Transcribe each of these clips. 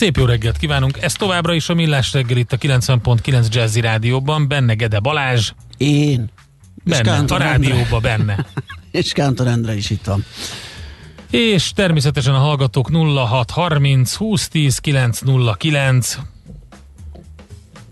Szép jó reggelt kívánunk! Ez továbbra is a Millás reggel itt a 90.9 Jazzy Rádióban, benne Gede Balázs. Én. Benne, a rádióban benne. És Kántor Endre is itt van. És természetesen a hallgatók 0630 2010 909.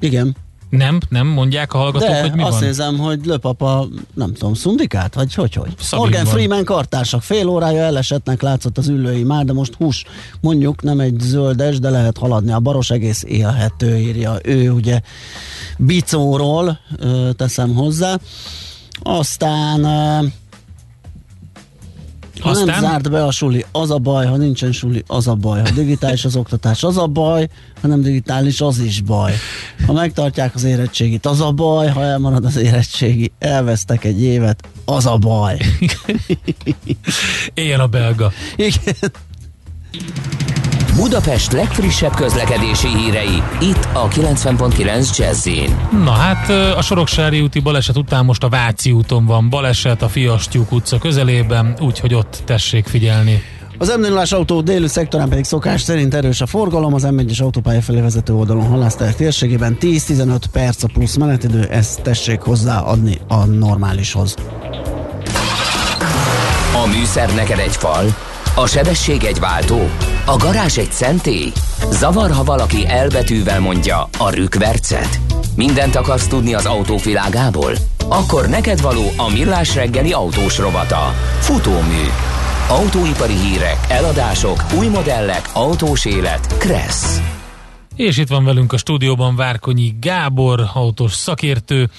Igen. Nem, nem mondják a hallgatók, De hogy mi azt van? érzem, hogy löpapa, nem tudom, szundikát, vagy hogy, hogy? Szabin Morgan van. Freeman kartársak, fél órája elesetnek látszott az ülői már, de most hús, mondjuk nem egy zöldes, de lehet haladni. A baros egész élhető, írja ő, ugye bicóról ö, teszem hozzá. Aztán ö, ha Aztán? nem zárt be a suli, az a baj, ha nincsen suli, az a baj. Ha digitális az oktatás, az a baj, ha nem digitális, az is baj. Ha megtartják az érettségit, az a baj, ha elmarad az érettségi, elvesztek egy évet, az a baj. Éljen a belga. Igen. Budapest legfrissebb közlekedési hírei, itt a 90.9 Jazzin. Na hát a Soroksári úti baleset után most a Váci úton van baleset a Fiastyúk utca közelében, úgyhogy ott tessék figyelni. Az m 0 autó déli szektorán pedig szokás szerint erős a forgalom, az M1-es autópálya felé vezető oldalon halászter térségében 10-15 perc a plusz menetidő, ezt tessék hozzáadni a normálishoz. A műszer neked egy fal, a sebesség egy váltó, a garázs egy szentély. Zavar, ha valaki elbetűvel mondja a rükvercet. Mindent akarsz tudni az autóvilágából? Akkor neked való a millás reggeli autós rovata. Futómű. Autóipari hírek, eladások, új modellek, autós élet. Kressz. És itt van velünk a stúdióban Várkonyi Gábor, autós szakértő,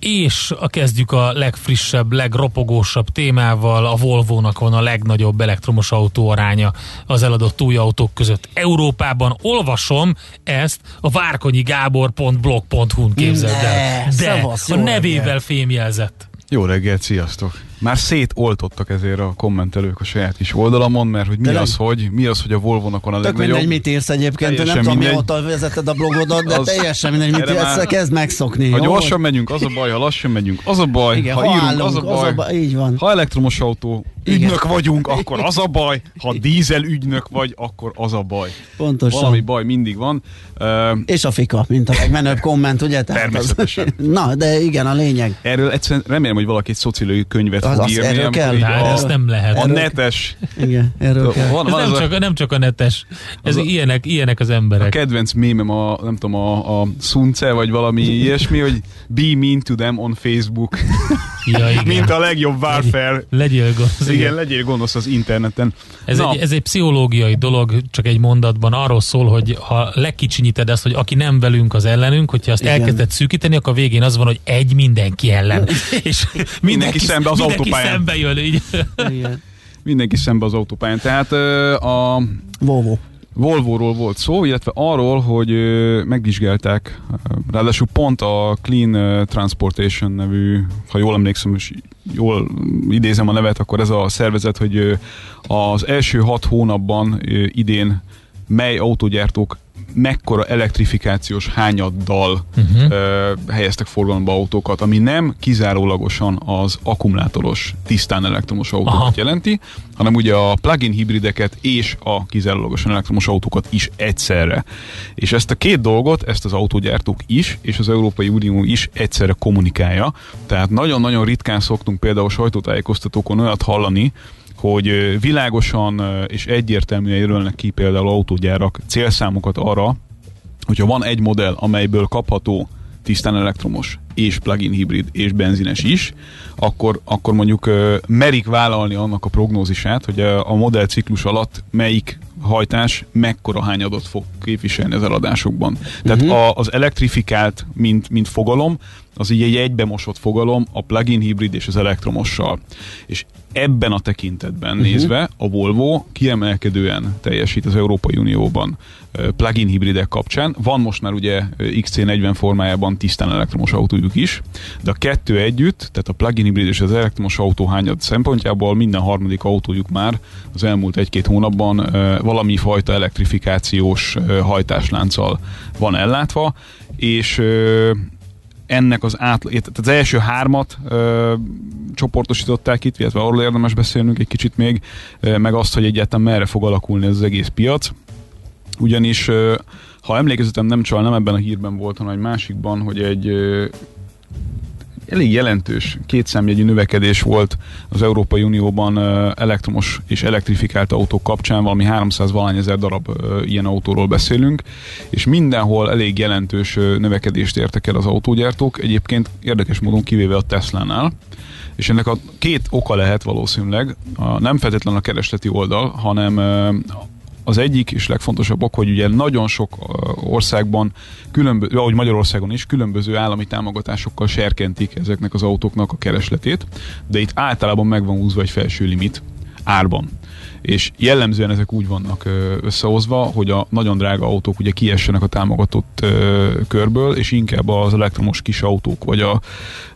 és a kezdjük a legfrissebb, legropogósabb témával. A Volvo-nak van a legnagyobb elektromos autó aránya az eladott új autók között Európában. Olvasom ezt a várkonyi gábor.blog.hu-n képzeld el. De a nevével fémjelzett. Jó reggelt, sziasztok! Már szétoltottak ezért a kommentelők a saját kis oldalamon, mert hogy mi Tényleg? az, hogy mi az, hogy a Volvo-nak van a Tök legnagyobb. mindegy, mit írsz egyébként, Teljesen nem tudom, mindegy. mióta vezeted a blogodat, de Az- teljesen mindegy, mit írsz, már- kezd megszokni. Ha jó? gyorsan megyünk, az a baj, ha lassan megyünk, az a baj, Igen, ha, ha írunk, állunk, az a baj. baj. Így van. Ha elektromos autó Igen. ügynök vagyunk, akkor az a baj, ha dízel ügynök vagy, akkor az a baj. Pontosan. Valami baj mindig van. Uh, És a fika, mint a legmenőbb komment, ugye? Tehát Természetesen. Az... Na, de igen, a lényeg. erről egyszerűen remélem, hogy valaki egy szociológiai könyvet Az- az- írni. erről kell. Hát a, ezt nem lehet. a netes, Igen, erről kell. van, Ez van nem a, csak, nem csak a netes, ez Az a- ilyenek, ilyenek az emberek. a kedvenc mémem a, nem tudom, a, a Sunce, vagy valami ilyesmi, hogy be mean to them on Facebook. Ja, igen. Mint a legjobb warfare. Legyél gonosz. Igen, legyél gonosz az interneten. Ez, Na, egy, ez egy pszichológiai dolog, csak egy mondatban arról szól, hogy ha lekicsinyíted ezt, hogy aki nem velünk, az ellenünk, hogyha azt Igen. elkezded szűkíteni, akkor a végén az van, hogy egy mindenki ellen. És mindenki, szembe az mindenki autópályán. szembe jön. Így. Igen. mindenki szembe az autópályán. Tehát a Volvo. Volvo-ról volt szó, illetve arról, hogy megvizsgálták, ráadásul pont a Clean Transportation nevű, ha jól emlékszem, és jól idézem a nevet, akkor ez a szervezet, hogy az első hat hónapban idén mely autógyártók mekkora elektrifikációs hányaddal uh-huh. ö, helyeztek forgalomba autókat, ami nem kizárólagosan az akkumulátoros, tisztán elektromos autókat Aha. jelenti, hanem ugye a plug-in hibrideket és a kizárólagosan elektromos autókat is egyszerre. És ezt a két dolgot, ezt az autógyártók is, és az Európai Unió is egyszerre kommunikálja. Tehát nagyon-nagyon ritkán szoktunk például sajtótájékoztatókon olyat hallani, hogy világosan és egyértelműen jelölnek ki például autógyárak célszámokat arra, hogyha van egy modell, amelyből kapható tisztán elektromos és plug-in hibrid és benzines is, akkor, akkor mondjuk merik vállalni annak a prognózisát, hogy a, modell ciklus alatt melyik hajtás mekkora hányadot fog képviselni az eladásokban. Tehát uh-huh. a, az elektrifikált, mint, mint fogalom, az így egy egybemosott fogalom a plug-in hibrid és az elektromossal. És ebben a tekintetben uh-huh. nézve a Volvo kiemelkedően teljesít az Európai Unióban plug-in hibridek kapcsán. Van most már ugye XC40 formájában tisztán elektromos autójuk is, de a kettő együtt, tehát a plug-in hibrid és az elektromos autó hányad szempontjából minden harmadik autójuk már az elmúlt egy-két hónapban valami fajta elektrifikációs hajtáslánccal van ellátva, és ennek az át, tehát az első hármat ö, csoportosították itt, illetve arról érdemes beszélnünk egy kicsit még, ö, meg azt, hogy egyáltalán merre fog alakulni ez az egész piac. Ugyanis, ö, ha emlékezetem nem csal, nem ebben a hírben volt, hanem egy másikban, hogy egy ö, elég jelentős kétszámjegyű növekedés volt az Európai Unióban elektromos és elektrifikált autók kapcsán, valami 300 valány ezer darab ilyen autóról beszélünk, és mindenhol elég jelentős növekedést értek el az autógyártók, egyébként érdekes módon kivéve a Tesla-nál, és ennek a két oka lehet valószínűleg, a, nem feltétlenül a keresleti oldal, hanem az egyik és legfontosabb ok, hogy ugye nagyon sok országban, különböző, ahogy Magyarországon is, különböző állami támogatásokkal serkentik ezeknek az autóknak a keresletét, de itt általában meg van húzva egy felső limit árban és jellemzően ezek úgy vannak összehozva, hogy a nagyon drága autók ugye kiessenek a támogatott körből, és inkább az elektromos kis autók, vagy a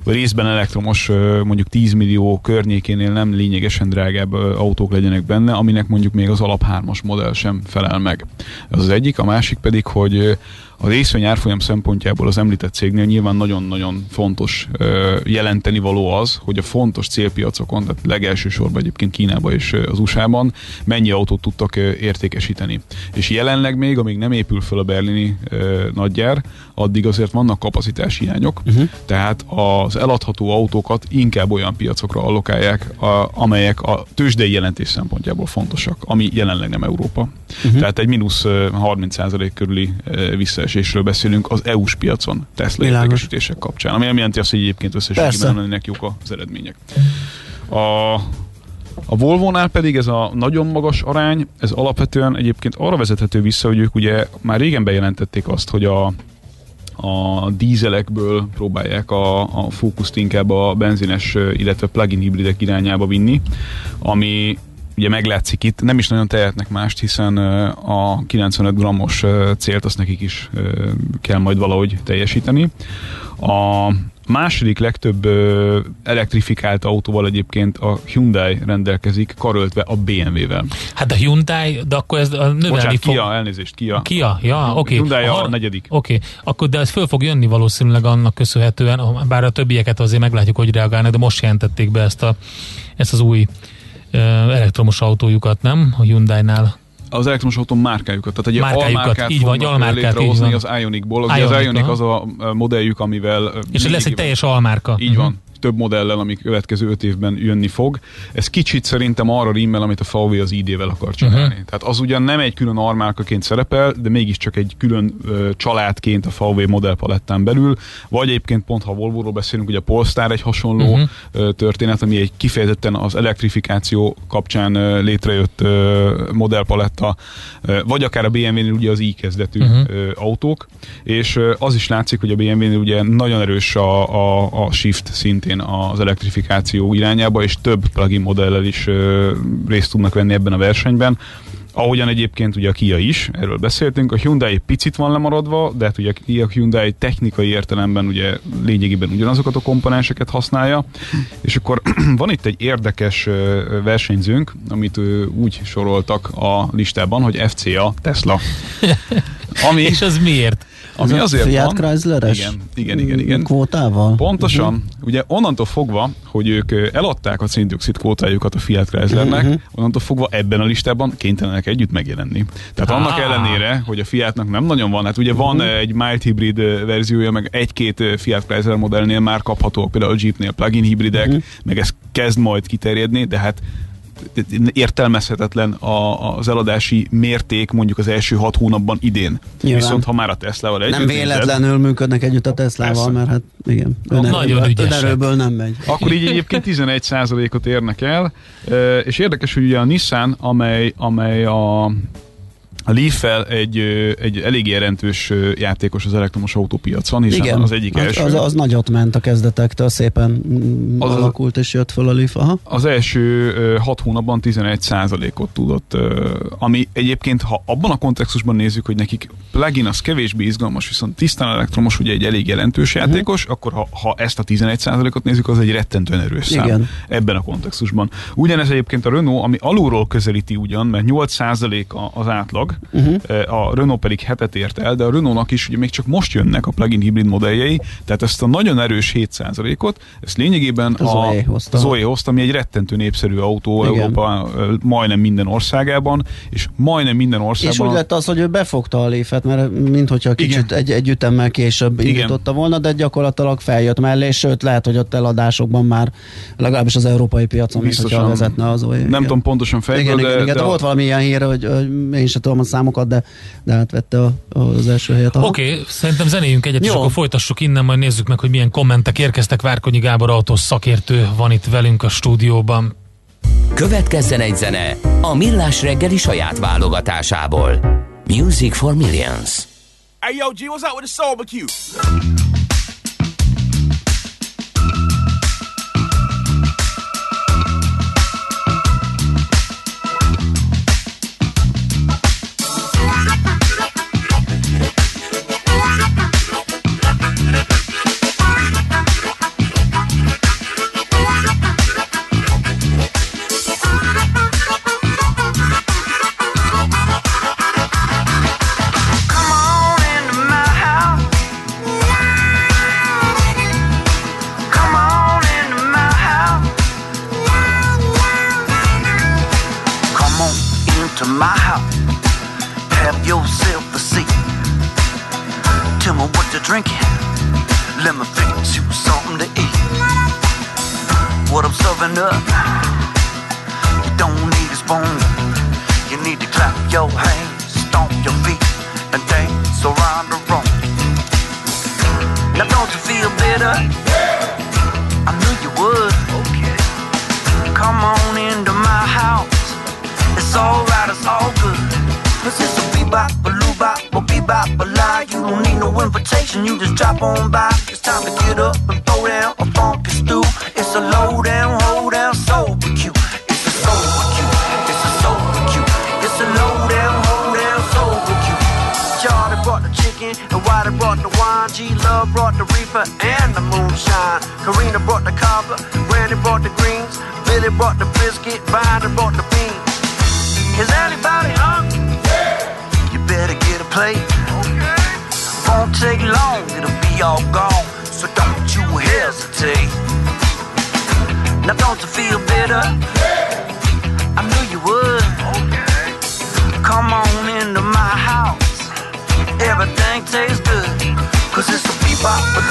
részben elektromos mondjuk 10 millió környékénél nem lényegesen drágább autók legyenek benne, aminek mondjuk még az alap 3-as modell sem felel meg. Ez az egyik, a másik pedig, hogy a részvény árfolyam szempontjából az említett cégnél nyilván nagyon-nagyon fontos jelenteni való az, hogy a fontos célpiacokon, tehát legelső sorban egyébként Kínában és az USA-ban mennyi autót tudtak értékesíteni. És jelenleg még, amíg nem épül föl a berlini nagygyár, addig azért vannak kapacitási hiányok, uh-huh. tehát az eladható autókat inkább olyan piacokra allokálják, a, amelyek a tőzsdei jelentés szempontjából fontosak, ami jelenleg nem Európa. Uh-huh. Tehát egy mínusz 30% körüli visszaesésről beszélünk az EU-s piacon Tesla értékesítések kapcsán, ami nem jelenti azt, hogy egyébként összességében lennének jók az eredmények. A a Volvo-nál pedig ez a nagyon magas arány, ez alapvetően egyébként arra vezethető vissza, hogy ők ugye már régen bejelentették azt, hogy a, a dízelekből próbálják a, a fókuszt inkább a benzines, illetve plug-in hibridek irányába vinni, ami ugye meglátszik itt, nem is nagyon tehetnek mást, hiszen a 95 grammos célt azt nekik is kell majd valahogy teljesíteni. A második legtöbb elektrifikált autóval egyébként a Hyundai rendelkezik, karöltve a BMW-vel. Hát a Hyundai, de akkor ez növelni Bocsánat, fog... Kia, elnézést, Kia. Kia, ja, oké. Okay. Hyundai a, a negyedik. Oké, okay. akkor de ez föl fog jönni valószínűleg annak köszönhetően, bár a többieket azért meglátjuk, hogy reagálnak, de most jelentették be ezt, a, ezt az új elektromos autójukat, nem? A Hyundai-nál az elektromos autó márkájukat, tehát egy márkájukat, almárkát így van, almárkát, létrehozni az Ionicból. Ionic, az Ionic az a modelljük, amivel... És lesz egy teljes almárka. Így uh-huh. van több modellel, ami következő öt évben jönni fog. Ez kicsit szerintem arra rímmel, amit a VW az ID-vel akar csinálni. Uh-huh. Tehát az ugyan nem egy külön armárkaként szerepel, de mégiscsak egy külön ö, családként a VW modellpalettán belül, vagy egyébként pont ha Volvo-ról beszélünk, ugye a Polestar egy hasonló uh-huh. ö, történet, ami egy kifejezetten az elektrifikáció kapcsán ö, létrejött ö, modellpaletta, ö, vagy akár a BMW-nél ugye az i-kezdetű uh-huh. ö, autók, és ö, az is látszik, hogy a BMW-nél ugye nagyon erős a, a, a shift szintén szintén az elektrifikáció irányába, és több plugin modellel is részt tudnak venni ebben a versenyben. Ahogyan egyébként ugye a Kia is, erről beszéltünk, a Hyundai picit van lemaradva, de hát ugye a Hyundai technikai értelemben ugye lényegében ugyanazokat a komponenseket használja, és akkor van itt egy érdekes versenyzőnk, amit úgy soroltak a listában, hogy FCA Tesla. Ami, és az miért? Ami Ez azért Fiat van, Chrysler-es igen, igen, igen, igen. Kvótával? Pontosan. Uh-huh. Ugye onnantól fogva, hogy ők eladták a széndiokszid kvótájukat a Fiat Chryslernek, uh-huh. onnantól fogva ebben a listában kénytelenek együtt megjelenni. Tehát ah. annak ellenére, hogy a Fiatnak nem nagyon van, hát ugye uh-huh. van egy mild hibrid verziója, meg egy-két Fiat Chrysler modellnél már kaphatóak, például a Jeepnél plug-in hibridek, uh-huh. meg ez kezd majd kiterjedni, de hát értelmezhetetlen a, az eladási mérték mondjuk az első hat hónapban idén. Nyilván. Viszont ha már a Tesla-val együtt Nem véletlenül nézed, működnek együtt a Tesla-val, mert hát igen, önerőből nem megy. Akkor így egyébként 11%-ot érnek el, és érdekes, hogy ugye a Nissan, amely, amely a a Leaf-fel egy, egy elég jelentős játékos az elektromos autópiacon, hiszen Igen, az egyik első. Az, az nagyot ment a kezdetektől, szépen az alakult és jött föl a Leaf. Aha. Az első 6 hónapban 11%-ot tudott, ami egyébként, ha abban a kontextusban nézzük, hogy nekik plugin az kevésbé izgalmas, viszont tisztán elektromos ugye egy elég jelentős uh-huh. játékos, akkor ha, ha ezt a 11%-ot nézzük, az egy rettentően erős szám Igen. ebben a kontextusban. Ugyanez egyébként a Renault, ami alulról közelíti ugyan, mert 8% az átlag, uh-huh. a Renault pedig hetet ért el, de a Renault-nak is ugye még csak most jönnek a plug-in hibrid modelljei, tehát ezt a nagyon erős 7%-ot, ezt lényegében a, Zoe hozta. Zoe hozta, ami egy rettentő népszerű autó Igen. Európa majdnem minden országában, és majdnem minden országban. És úgy lett az, hogy ő befogta a léfet, mert minthogyha kicsit egy, egy ütemmel később Igen. indította volna, de gyakorlatilag feljött mellé, sőt lehet, hogy ott eladásokban már legalábbis az európai piacon, Biztosan, mint vezetne az Zoe. Nem igen. tudom pontosan fejből, igen, de, igen, igen, de, de volt valami ilyen hír, hogy, hogy én sem tudom a számokat, de, de átvette a, az első helyet. Oké, okay, szerintem zenéjünk egyet, Jó. és akkor folytassuk innen, majd nézzük meg, hogy milyen kommentek érkeztek. Várkonyi Gábor autós szakértő van itt velünk a stúdióban. Következzen egy zene a Millás reggeli saját válogatásából. Music for Millions. Hey yo, G, what's up with the barbecue? bop, a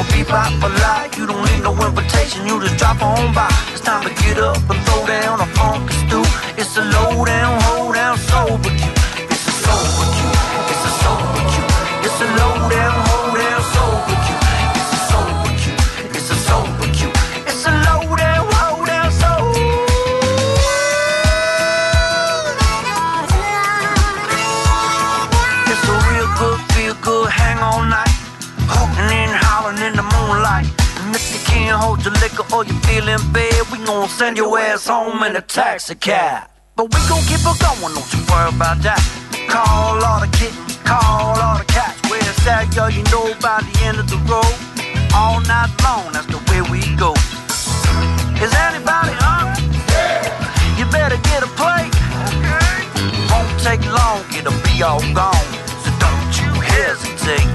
or bop a lie. You don't need no invitation, you just drop on by. It's time to get up and throw down a funk stew. It's a low down, hold down, sober. Taxi cab. But we gon' keep it going, don't you worry about that. Call all the kittens, call all the cats. Where's that girl you know by the end of the road? All night long, that's the way we go. Is anybody hungry? Yeah. You better get a plate. Okay. Won't take long, it'll be all gone. So don't you hesitate.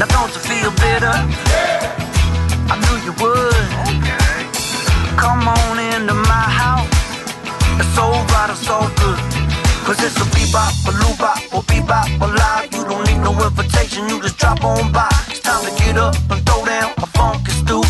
Now don't you feel bitter? I knew you would. Okay. Come on into my house. It's so right, it's so good. Cause it's a bebop, a loobop, or bebop, a lie. You don't need no invitation, you just drop on by. It's time to get up and throw down a funky stew. It's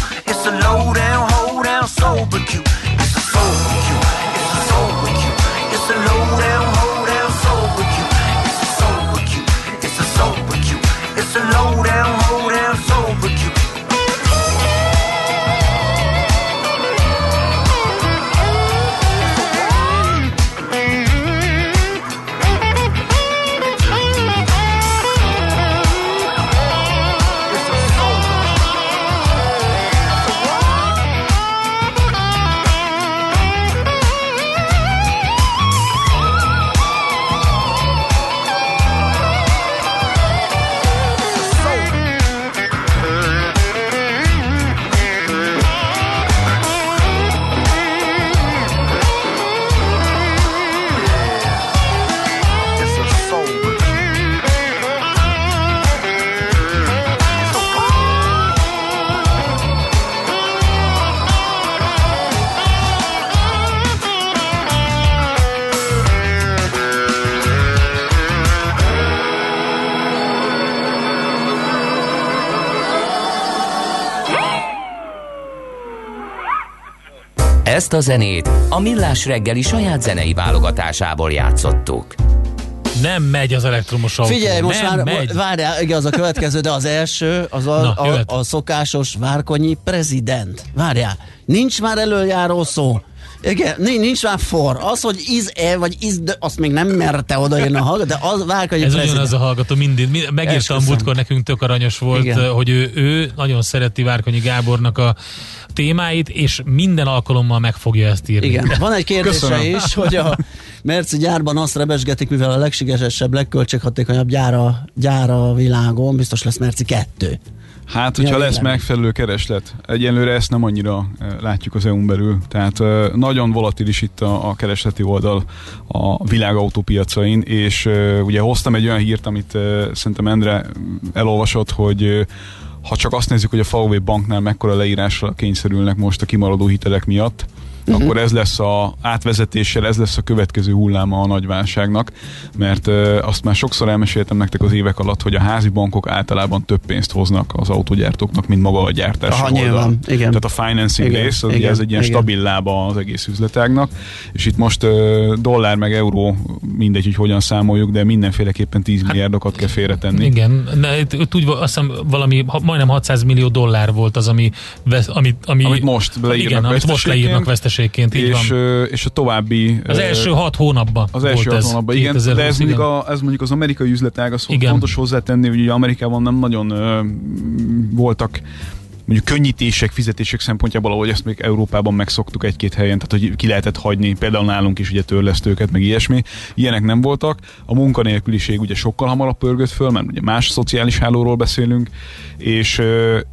A zenét a Millás reggeli saját zenei válogatásából játszottuk. Nem megy az elektromos autó. Figyelj, most nem már megy. várjál, igen, az a következő, de az első, az a, Na, a, jöhet. a szokásos várkonyi prezident. Várjál, nincs már előjáró szó. Igen, nincs, már for. Az, hogy is-e, vagy is de azt még nem merte odaírni a hallgató, de az várkonyi Ez prezident. ugyanaz a hallgató, mindig, mind, megírtam múltkor, nekünk tök aranyos volt, Igen. hogy ő, ő nagyon szereti Várkonyi Gábornak a témáit, és minden alkalommal meg fogja ezt írni. Igen, van egy kérdése Köszönöm. is, hogy a Merci gyárban azt rebesgetik, mivel a legsigesebb, legköltséghatékonyabb gyára, gyára a világon, biztos lesz Merci 2. Hát, hogyha lesz megfelelő kereslet. Egyenlőre ezt nem annyira eh, látjuk az EU-n belül. Tehát eh, nagyon volatilis itt a, a keresleti oldal a világautópiacain, és eh, ugye hoztam egy olyan hírt, amit szerintem Endre elolvasott, hogy ha csak azt nézzük, hogy a VW banknál mekkora leírásra kényszerülnek most a kimaradó hitelek miatt, uh-huh. akkor ez lesz a átvezetéssel, ez lesz a következő hulláma a nagy válságnak, mert ö, azt már sokszor elmeséltem nektek az évek alatt, hogy a házi bankok általában több pénzt hoznak az autógyártóknak, mint maga a gyártás Aha, oldal. nyilván, igen. Tehát a financing Igen, rész, az igen, ugye ez egy ilyen igen. stabil lába az egész üzletágnak, és itt most ö, dollár meg euró, mindegy, hogy hogyan számoljuk, de mindenféleképpen 10 milliárdokat kell félretenni. Igen, ne, itt- úgy, azt hiszem valami, ha- majdnem 600 millió dollár volt az, ami, ami, ami, Amit most leírnak igen, amit most leírnak veszteségként, így és, van. és a további Az első hat hónapban Az első hat hónapban, igen, de 2020, ez mondjuk, igen. a, ez mondjuk az amerikai üzletág, az Igen. fontos hozzátenni, hogy Amerikában nem nagyon voltak mondjuk könnyítések, fizetések szempontjából, ahogy ezt még Európában megszoktuk egy-két helyen, tehát hogy ki lehetett hagyni, például nálunk is ugye törlesztőket, meg ilyesmi, ilyenek nem voltak. A munkanélküliség ugye sokkal hamarabb pörgött föl, mert ugye más szociális hálóról beszélünk, és,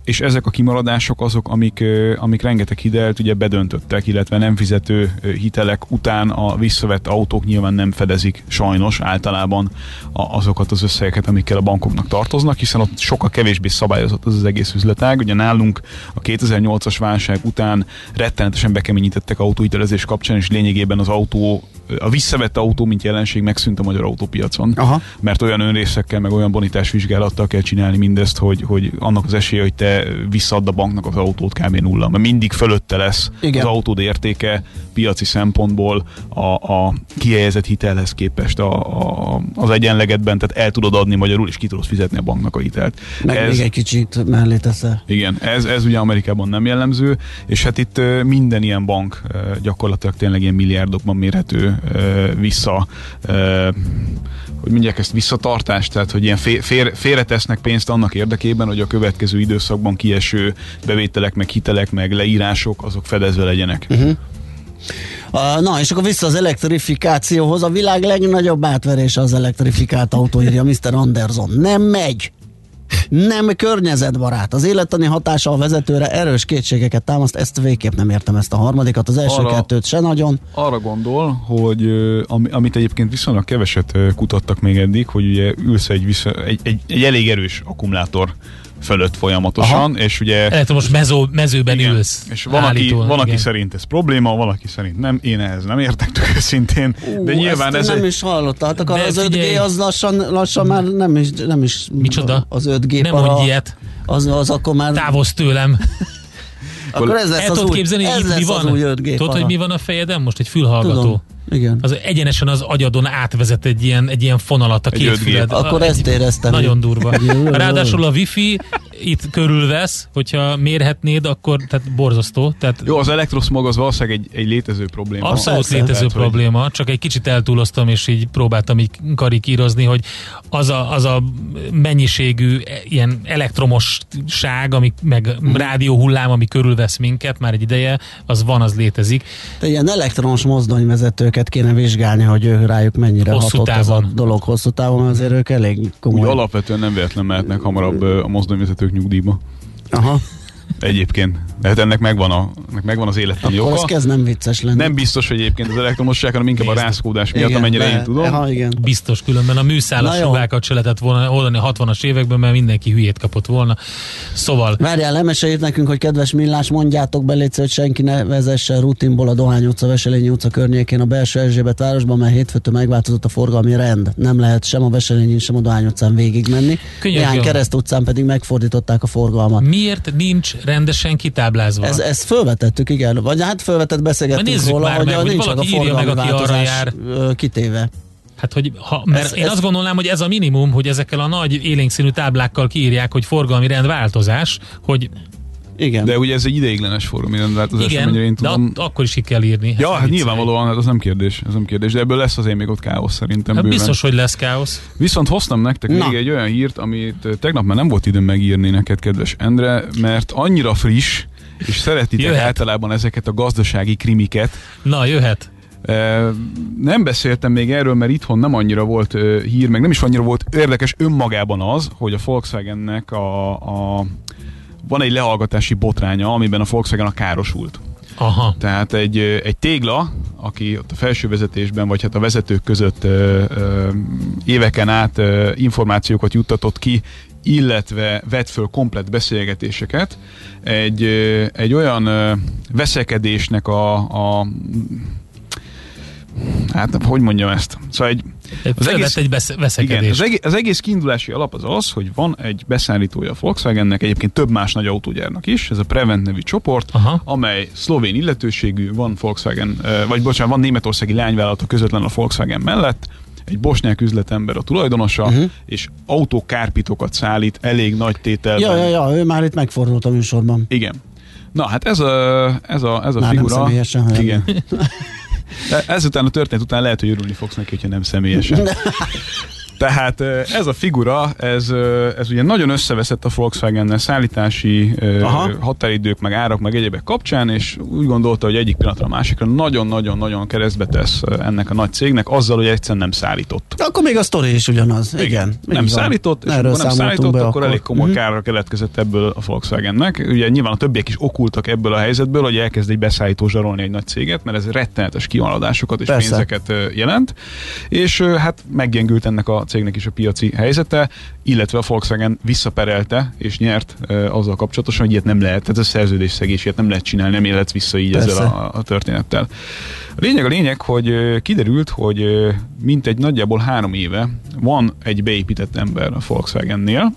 és ezek a kimaradások azok, amik, amik rengeteg hitelt ugye bedöntöttek, illetve nem fizető hitelek után a visszavett autók nyilván nem fedezik sajnos általában a, azokat az összegeket, amikkel a bankoknak tartoznak, hiszen ott sokkal kevésbé szabályozott az az egész üzletág. Ugye nálunk a 2008-as válság után rettenetesen bekeményítettek autóhitelezés kapcsán, és lényegében az autó, a visszavett autó, mint jelenség megszűnt a magyar autópiacon. Aha. Mert olyan önrészekkel, meg olyan bonitásvizsgálattal kell csinálni mindezt, hogy, hogy annak az esélye, hogy te visszaadd a banknak az autót kb. nulla. Mert mindig fölötte lesz Igen. az autód értéke piaci szempontból a, a kihelyezett hitelhez képest a, a, az egyenlegetben, tehát el tudod adni magyarul, és ki tudod fizetni a banknak a hitelt. Meg Ez- még egy kicsit mellé teszel. igen, ez, ez ugye Amerikában nem jellemző, és hát itt minden ilyen bank gyakorlatilag tényleg ilyen milliárdokban mérhető vissza, hogy mondják ezt, visszatartást, tehát hogy ilyen fé- fér, félretesznek pénzt annak érdekében, hogy a következő időszakban kieső bevételek, meg hitelek, meg leírások, azok fedezve legyenek. Uh-huh. Uh, na, és akkor vissza az elektrifikációhoz. A világ legnagyobb átverése az elektrifikált autó, írja Mr. Anderson. Nem megy. Nem környezetbarát. Az élettani hatása a vezetőre erős kétségeket támaszt, ezt végképp nem értem ezt a harmadikat, az első Arra- kettőt se nagyon. arra gondol, hogy amit egyébként viszonylag keveset kutattak még eddig, hogy ugye ülsz egy, vissza, egy, egy, egy elég erős akkumulátor fölött folyamatosan, Aha. és ugye Elektromos mezó, mezőben igen, ülsz. és van, aki, van aki szerint ez probléma, van, aki szerint nem, én ehhez nem értek tök őszintén, de Ú, nyilván ezt ez nem egy, is hallottátok, De az 5G figyelj. az lassan, lassan már nem is, nem is Micsoda? az 5G Nem para, mondj ilyet. Az, az akkor már, Távozz tőlem. akkor ez lesz El az tudod új, képzelni, ez lesz mi az van? új 5G Tudod, para. hogy mi van a fejeden most? Egy fülhallgató. Tudom, igen. Az egyenesen az agyadon átvezet egy ilyen, egy ilyen fonalat a két 5G. füled. Akkor A- ezt éreztem. Nagyon durva. Jó, jó, Ráadásul a wifi itt körülvesz, hogyha mérhetnéd, akkor tehát borzasztó. Tehát jó, az elektroszmog az valószínűleg egy, egy létező probléma. Abszolút Persze. létező Tehát, hogy- probléma, csak egy kicsit eltúloztam, és így próbáltam így karikírozni, hogy az a, az a mennyiségű e, ilyen elektromosság, ami, meg Mhm. rádióhullám, ami körülvesz minket már egy ideje, az van, az létezik. De ilyen elektromos mozdonyvezetőket kéne vizsgálni, hogy ő rájuk mennyire Hosszú hatott ez a távon. dolog hosszú távon, azért ők elég Úgy komoly. alapvetően nem véletlen mehetnek hamarabb a mozdonyvezetők nyugdíjba. Aha. Egyébként. De hát ennek megvan, a, ennek megvan az élettani Akkor ez oka. kezd nem vicces lenni. Nem biztos, hogy egyébként az elektromosság, hanem inkább a Nézd. rászkódás miatt, Igen, amennyire lehet. én tudom. Aha, igen. Biztos, különben a műszálas sugákat se lehetett volna oldani a 60-as években, mert mindenki hülyét kapott volna. Szóval Várjál, lemeséljét nekünk, hogy kedves Millás, mondjátok be, légy, hogy senki ne vezesse rutinból a Dohány utca, Veselényi utca környékén a belső Erzsébet városban, mert hétfőtől megváltozott a forgalmi rend. Nem lehet sem a Veselényi, sem a Dohány utcán végigmenni. Könyörgöm. Néhány kereszt utcán pedig megfordították a forgalmat. miért nincs rendesen kitáblázva táblázva. Ez, ezt felvetettük, igen. Vagy hát felvetett beszélgettünk róla, már hogy meg, hogy valaki a írja meg, aki arra változás jár. kitéve. Hát, hogy ha, mert Ez- én ez- azt gondolnám, hogy ez a minimum, hogy ezekkel a nagy élénkszínű táblákkal kiírják, hogy forgalmi rendváltozás, hogy Igen. De ugye ez egy ideiglenes forgalmi rendváltozás, igen, amennyire én de tudom. at- akkor is ki kell írni. Ja, hát nyilvánvalóan, hát az nem kérdés, ez nem kérdés, de ebből lesz azért még ott káosz szerintem Hát bőven. biztos, hogy lesz káosz. Viszont hoztam nektek Na. még egy olyan hírt, amit tegnap már nem volt időm megírni neked, kedves Endre, mert annyira friss, és szeretitek Jöhet. általában ezeket a gazdasági krimiket. Na, jöhet. Nem beszéltem még erről, mert itthon nem annyira volt hír, meg nem is annyira volt érdekes önmagában az, hogy a Volkswagennek a, a van egy lehallgatási botránya, amiben a Volkswagen a károsult. Aha. Tehát egy, egy tégla, aki ott a felső vezetésben, vagy hát a vezetők között ö, ö, éveken át ö, információkat juttatott ki, illetve vett föl komplet beszélgetéseket, egy, ö, egy olyan ö, veszekedésnek a, a hát hogy mondjam ezt? Szóval egy, Az egész, egy besz- igen, az, egész, az egész kiindulási alap az az, hogy van egy beszállítója a Volkswagennek, egyébként több más nagy autógyárnak is, ez a Prevent nevű csoport, Aha. amely szlovén illetőségű, van Volkswagen, vagy bocsánat, van németországi lányvállalata közvetlen a Volkswagen mellett, egy bosnyák üzletember a tulajdonosa, uh-huh. és autókárpitokat szállít elég nagy tételben. Ja, ja, ja, ő már itt megfordult a műsorban. Igen. Na, hát ez a, ez a, ez a Már nem figura... személyesen, hanem- Igen. De ezután a történet után lehet, hogy örülni fogsz neki, hogyha nem személyesen. Tehát ez a figura, ez, ez ugye nagyon összeveszett a Volkswagen-nel szállítási Aha. határidők, meg árak, meg egyébek kapcsán, és úgy gondolta, hogy egyik pillanatra a másikra nagyon-nagyon-nagyon keresztbe tesz ennek a nagy cégnek, azzal, hogy egyszerűen nem szállított. De akkor még a sztori is ugyanaz. Igen. Igen. nem van. szállított, és Erről nem szállított, be akkor elég komoly Mhm. kárra keletkezett ebből a Volkswagennek. Ugye nyilván a többiek is okultak ebből a helyzetből, hogy elkezd egy beszállító zsarolni egy nagy céget, mert ez rettenetes kimaradásokat és Persze. pénzeket jelent. És hát meggyengült ennek a cégnek is a piaci helyzete, illetve a Volkswagen visszaperelte és nyert ö, azzal kapcsolatosan, hogy ilyet nem lehet, tehát ez a szerződésszegés, ilyet nem lehet csinálni, nem élhetsz vissza így Persze. ezzel a, a történettel. A lényeg a lényeg, hogy kiderült, hogy mintegy nagyjából három éve van egy beépített ember a Volkswagennél.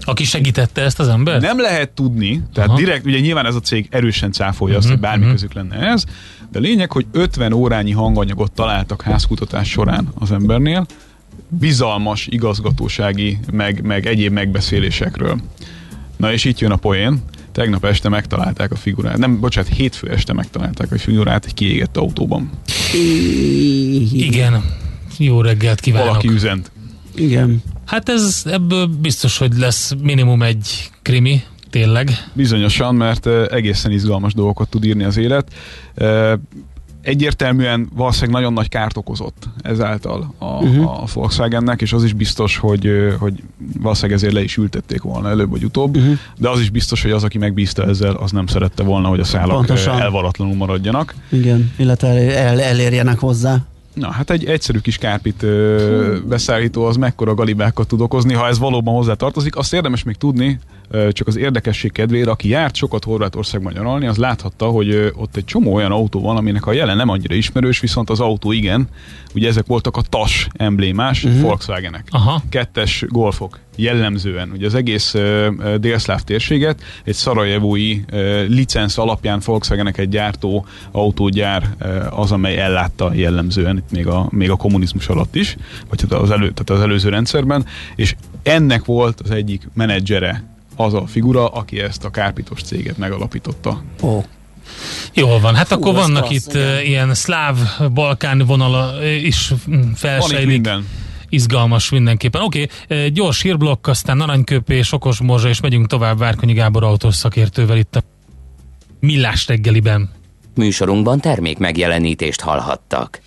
Aki segítette ezt az embert? Nem lehet tudni, tehát Aha. direkt, ugye nyilván ez a cég erősen cáfolja azt, Mhm, hogy bármi mhm. közük lenne ez, de a lényeg, hogy 50 órányi hanganyagot találtak házkutatás során az embernél, bizalmas igazgatósági, meg, meg egyéb megbeszélésekről. Na és itt jön a poén. Tegnap este megtalálták a figurát. Nem, bocsánat, hétfő este megtalálták a figurát egy kiégett autóban. Igen. Jó reggelt kívánok. Valaki üzent. Igen. Hát ez ebből biztos, hogy lesz minimum egy krimi, tényleg. Bizonyosan, mert eh, egészen izgalmas dolgokat tud írni az élet. Egyértelműen valószínűleg nagyon nagy kárt okozott ezáltal a, uh-huh. a Volkswagennek, és az is biztos, hogy, hogy valószínűleg ezért le is ültették volna előbb vagy utóbb, uh-huh. de az is biztos, hogy az, aki megbízta ezzel, az nem szerette volna, hogy a szálak Pontosan. elvaratlanul maradjanak. Igen, illetve el, el, elérjenek hozzá. Na, hát egy egyszerű kis kárpit ö, beszállító az mekkora galibákat tud okozni, ha ez valóban hozzá tartozik. Azt érdemes még tudni, csak az érdekesség kedvére, aki járt sokat Horvátországban nyaralni, az láthatta, hogy ott egy csomó olyan autó van, aminek a jele nem annyira ismerős, viszont az autó igen. Ugye ezek voltak a TAS emblémás uh-huh. Volkswagenek. Aha. Kettes golfok jellemzően. Ugye az egész ö, délszláv térséget egy szarajevói ö, licensz alapján Volkswagenek gyártó autógyár ö, az, amely ellátta jellemzően itt még a, még a kommunizmus alatt is, vagy hát az, elő, tehát az előző rendszerben, és ennek volt az egyik menedzsere az a figura, aki ezt a kárpitos céget megalapította. Ó, Jól van, hát Fú, akkor vannak klassz, itt igen. uh, ilyen szláv, balkán vonala uh, is mm, Van itt felsejlik. minden. Izgalmas mindenképpen. Oké, okay, gyors hírblokk, aztán aranyköpés, okos morzsa, és megyünk tovább Várkonyi Gábor autós szakértővel itt a Millás reggeliben. Műsorunkban termék megjelenítést hallhattak.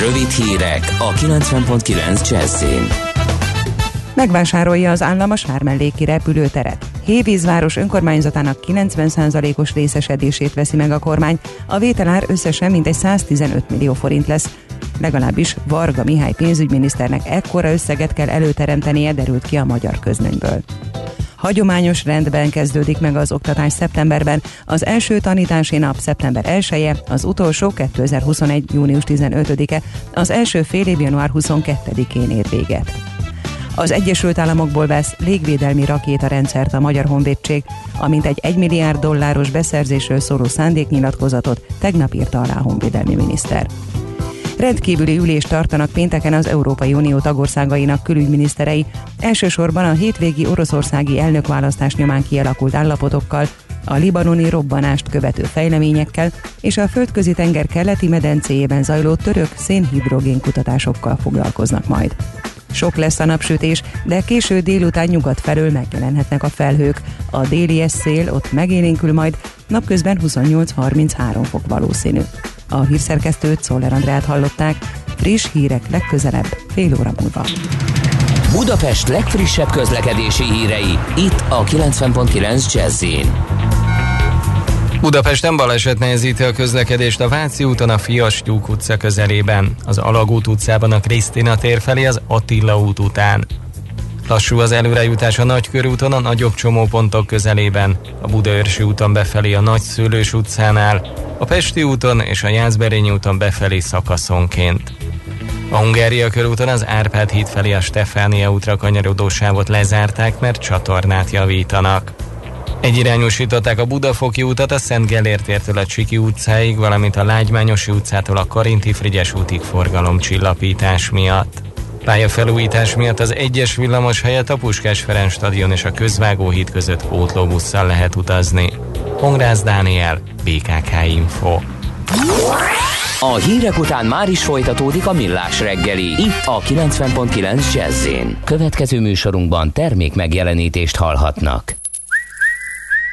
Rövid hírek a 90.9 Jazzin. Megvásárolja az állam a Sármelléki repülőteret. Hévízváros önkormányzatának 90%-os részesedését veszi meg a kormány, a vételár összesen mintegy 115 millió forint lesz. Legalábbis Varga Mihály pénzügyminiszternek ekkora összeget kell előteremtenie, derült ki a magyar közlönyből. Hagyományos rendben kezdődik meg az oktatás szeptemberben. Az első tanítási nap szeptember 1-e, az utolsó 2021. június 15-e, az első fél év január 22-én ér véget. Az Egyesült Államokból vesz légvédelmi rakétarendszert a Magyar Honvédség, amint egy 1 milliárd dolláros beszerzésről szóló szándéknyilatkozatot tegnap írta alá a honvédelmi miniszter. Rendkívüli ülést tartanak pénteken az Európai Unió tagországainak külügyminiszterei, elsősorban a hétvégi oroszországi elnökválasztás nyomán kialakult állapotokkal, a libanoni robbanást követő fejleményekkel és a földközi tenger keleti medencéjében zajló török szénhidrogén kutatásokkal foglalkoznak majd. Sok lesz a napsütés, de késő délután nyugat felől megjelenhetnek a felhők. A déli szél ott megélénkül majd, napközben 28-33 fok valószínű. A hírszerkesztőt Szoller Andrát hallották, friss hírek legközelebb, fél óra múlva. Budapest legfrissebb közlekedési hírei, itt a 90.9 jazz Budapesten baleset nehezíti a közlekedést a Váci úton a Fias Tyúk utca közelében, az Alagút utcában a Krisztina tér felé az Attila út után. Lassú az előrejutás a Nagykörúton a nagyobb csomópontok közelében, a Budaörsi úton befelé a Nagyszülős utcánál, a Pesti úton és a Jászberényi úton befelé szakaszonként. A Hungária körúton az Árpád híd felé a Stefánia útra kanyarodó sávot lezárták, mert csatornát javítanak. Egyirányosították a Budafoki útat a Szent Gellértértől a Csiki utcáig, valamint a Lágymányosi utcától a Karinti Frigyes útig forgalomcsillapítás miatt. Pályafelújítás miatt az egyes villamos helyett a Puskás Ferenc stadion és a Közvágóhíd között pótlóbusszal lehet utazni. Hongrász Dániel, BKK Info. A hírek után már is folytatódik a millás reggeli, itt a 90.9 jazz Következő műsorunkban termék megjelenítést hallhatnak.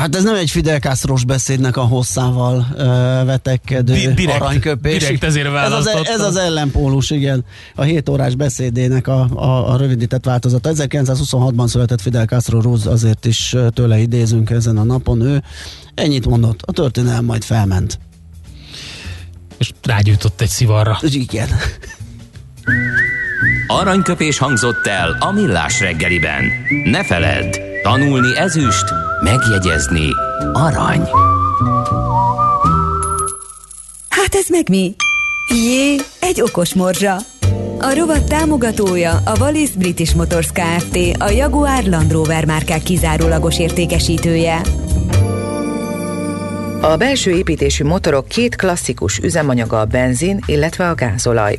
Hát ez nem egy Fidel Castro-s beszédnek a hosszával uh, vetekedő direkt, aranyköpés. Direkt ezért ez az, e- ez az ellenpólus, igen. A 7 órás beszédének a, a, a rövidített változata. 1926-ban született Fidel Castro Ruz, azért is tőle idézünk ezen a napon. Ő ennyit mondott, a történelem majd felment. És rágyújtott egy szivarra. Igen. Aranyköpés hangzott el a millás reggeliben. Ne feledd, tanulni ezüst, megjegyezni arany. Hát ez meg mi? Jé, egy okos morzsa. A rovat támogatója a Wallis British Motors Kft. A Jaguar Land Rover márkák kizárólagos értékesítője. A belső építésű motorok két klasszikus üzemanyaga a benzin, illetve a gázolaj.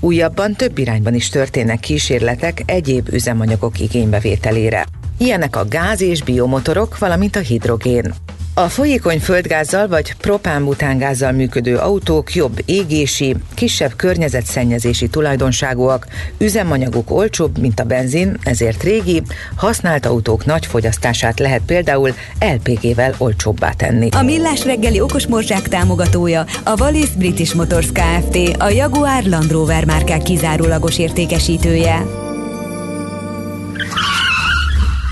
Újabban több irányban is történnek kísérletek egyéb üzemanyagok igénybevételére. Ilyenek a gáz és biomotorok, valamint a hidrogén. A folyékony földgázzal vagy propán-butángázzal működő autók jobb égési, kisebb környezetszennyezési tulajdonságúak, üzemanyaguk olcsóbb, mint a benzin, ezért régi, használt autók nagy fogyasztását lehet például LPG-vel olcsóbbá tenni. A Millás reggeli okos morzsák támogatója a Wallis British Motors Kft. A Jaguar Land Rover márkák kizárólagos értékesítője.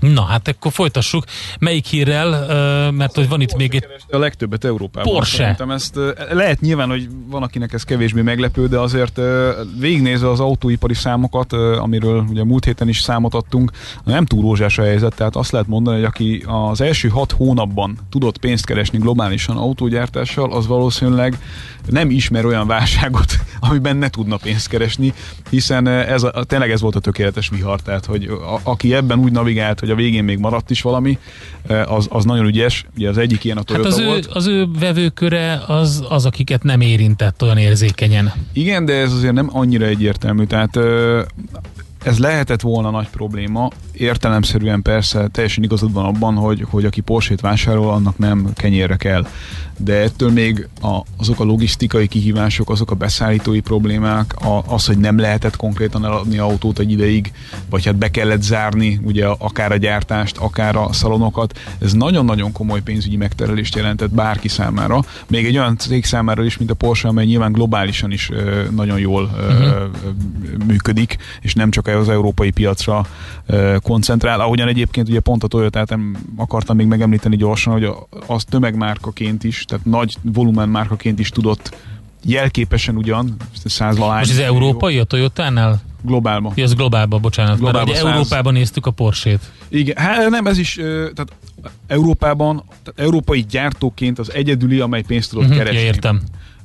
Na hát akkor folytassuk. Melyik hírrel, mert hogy van itt még egy... A legtöbbet Európában. Porsche. Szerintem ezt lehet nyilván, hogy van akinek ez kevésbé meglepő, de azért végignézve az autóipari számokat, amiről ugye múlt héten is számot adtunk, nem túl rózsás a helyzet, tehát azt lehet mondani, hogy aki az első hat hónapban tudott pénzt keresni globálisan autógyártással, az valószínűleg nem ismer olyan válságot, amiben ne tudna pénzt keresni, hiszen ez a, tényleg ez volt a tökéletes vihar, tehát hogy a, aki ebben úgy navigált, hogy a végén még maradt is valami, az, az nagyon ügyes. Ugye az egyik ilyen a Toyota hát az volt. Ő, az ő vevőköre az, az, akiket nem érintett olyan érzékenyen. Igen, de ez azért nem annyira egyértelmű. Tehát ez lehetett volna nagy probléma, értelemszerűen persze teljesen igazad van abban, hogy, hogy aki Porsét vásárol, annak nem kenyérre kell. De ettől még a, azok a logisztikai kihívások, azok a beszállítói problémák, a, az, hogy nem lehetett konkrétan eladni autót egy ideig, vagy hát be kellett zárni ugye akár a gyártást, akár a szalonokat, ez nagyon-nagyon komoly pénzügyi megterelést jelentett bárki számára. Még egy olyan cég számára is, mint a Porsche, amely nyilván globálisan is nagyon jól uh-huh. működik, és nem csak az európai piacra koncentrál. Ahogyan egyébként ugye pont a Toyota-t akartam még megemlíteni gyorsan, hogy az tömegmárkaként is, tehát nagy volumen márkaként is tudott jelképesen ugyan, százvalány. Most ez európai a Toyota-nál? Globálban. Ja, ez globálban, bocsánat. Globálba mert ugye száz... Európában néztük a Porsét. Igen, hát nem, ez is, tehát Európában, tehát európai gyártóként az egyedüli, amely pénzt tudott uh-huh, keresni. Ja, értem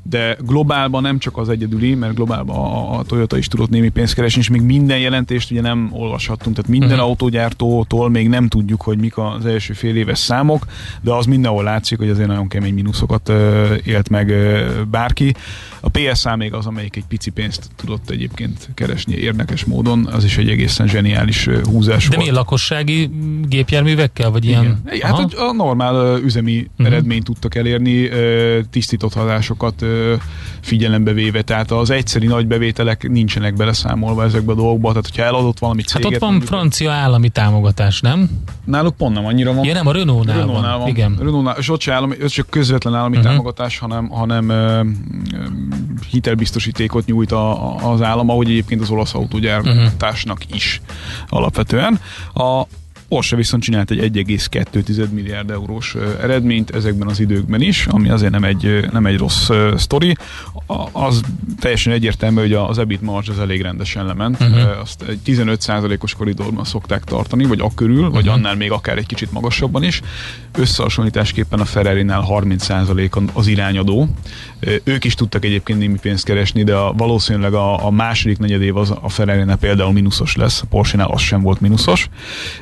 de globálban nem csak az egyedüli, mert globálban a, a Toyota is tudott némi pénzt keresni, és még minden jelentést ugye nem olvashattunk, tehát minden uh-huh. autógyártótól még nem tudjuk, hogy mik az első fél éves számok, de az mindenhol látszik, hogy azért nagyon kemény mínuszokat uh, élt meg uh, bárki. A PSA még az, amelyik egy pici pénzt tudott egyébként keresni érdekes módon, az is egy egészen zseniális húzás De volt. mi lakossági gépjárművekkel, vagy ilyen? Igen. Hát a normál üzemi uh-huh. eredményt tudtak elérni, tisztított hatásokat figyelembe véve, tehát az egyszeri nagy bevételek nincsenek beleszámolva ezekbe a dolgokba, tehát hogyha eladott valami céget... Hát ott van mondjuk, francia állami támogatás, nem? Náluk pont nem annyira van. Ja nem, a Renault-nál, Renault-nál van. van. Igen. Renault-nál, és ott se állami, ez csak közvetlen állami uh-huh. támogatás, hanem, hanem uh, hitelbiztosítékot nyújt a, a, az állam, ahogy egyébként az olasz autógyártásnak uh-huh. is alapvetően. A, Porsche viszont csinált egy 1,2 milliárd eurós eredményt ezekben az időkben is, ami azért nem egy, nem egy rossz sztori. Az teljesen egyértelmű, hogy az EBIT marge az elég rendesen lement. Uh-huh. Azt egy 15%-os koridorban szokták tartani, vagy akörül, uh-huh. vagy annál még akár egy kicsit magasabban is. Összehasonlításképpen a Ferrari-nál 30% az irányadó. Ők is tudtak egyébként némi pénzt keresni, de a, valószínűleg a, a második negyedév az a Ferrari-nál például mínuszos lesz, a Porsche-nál az sem volt mínuszos.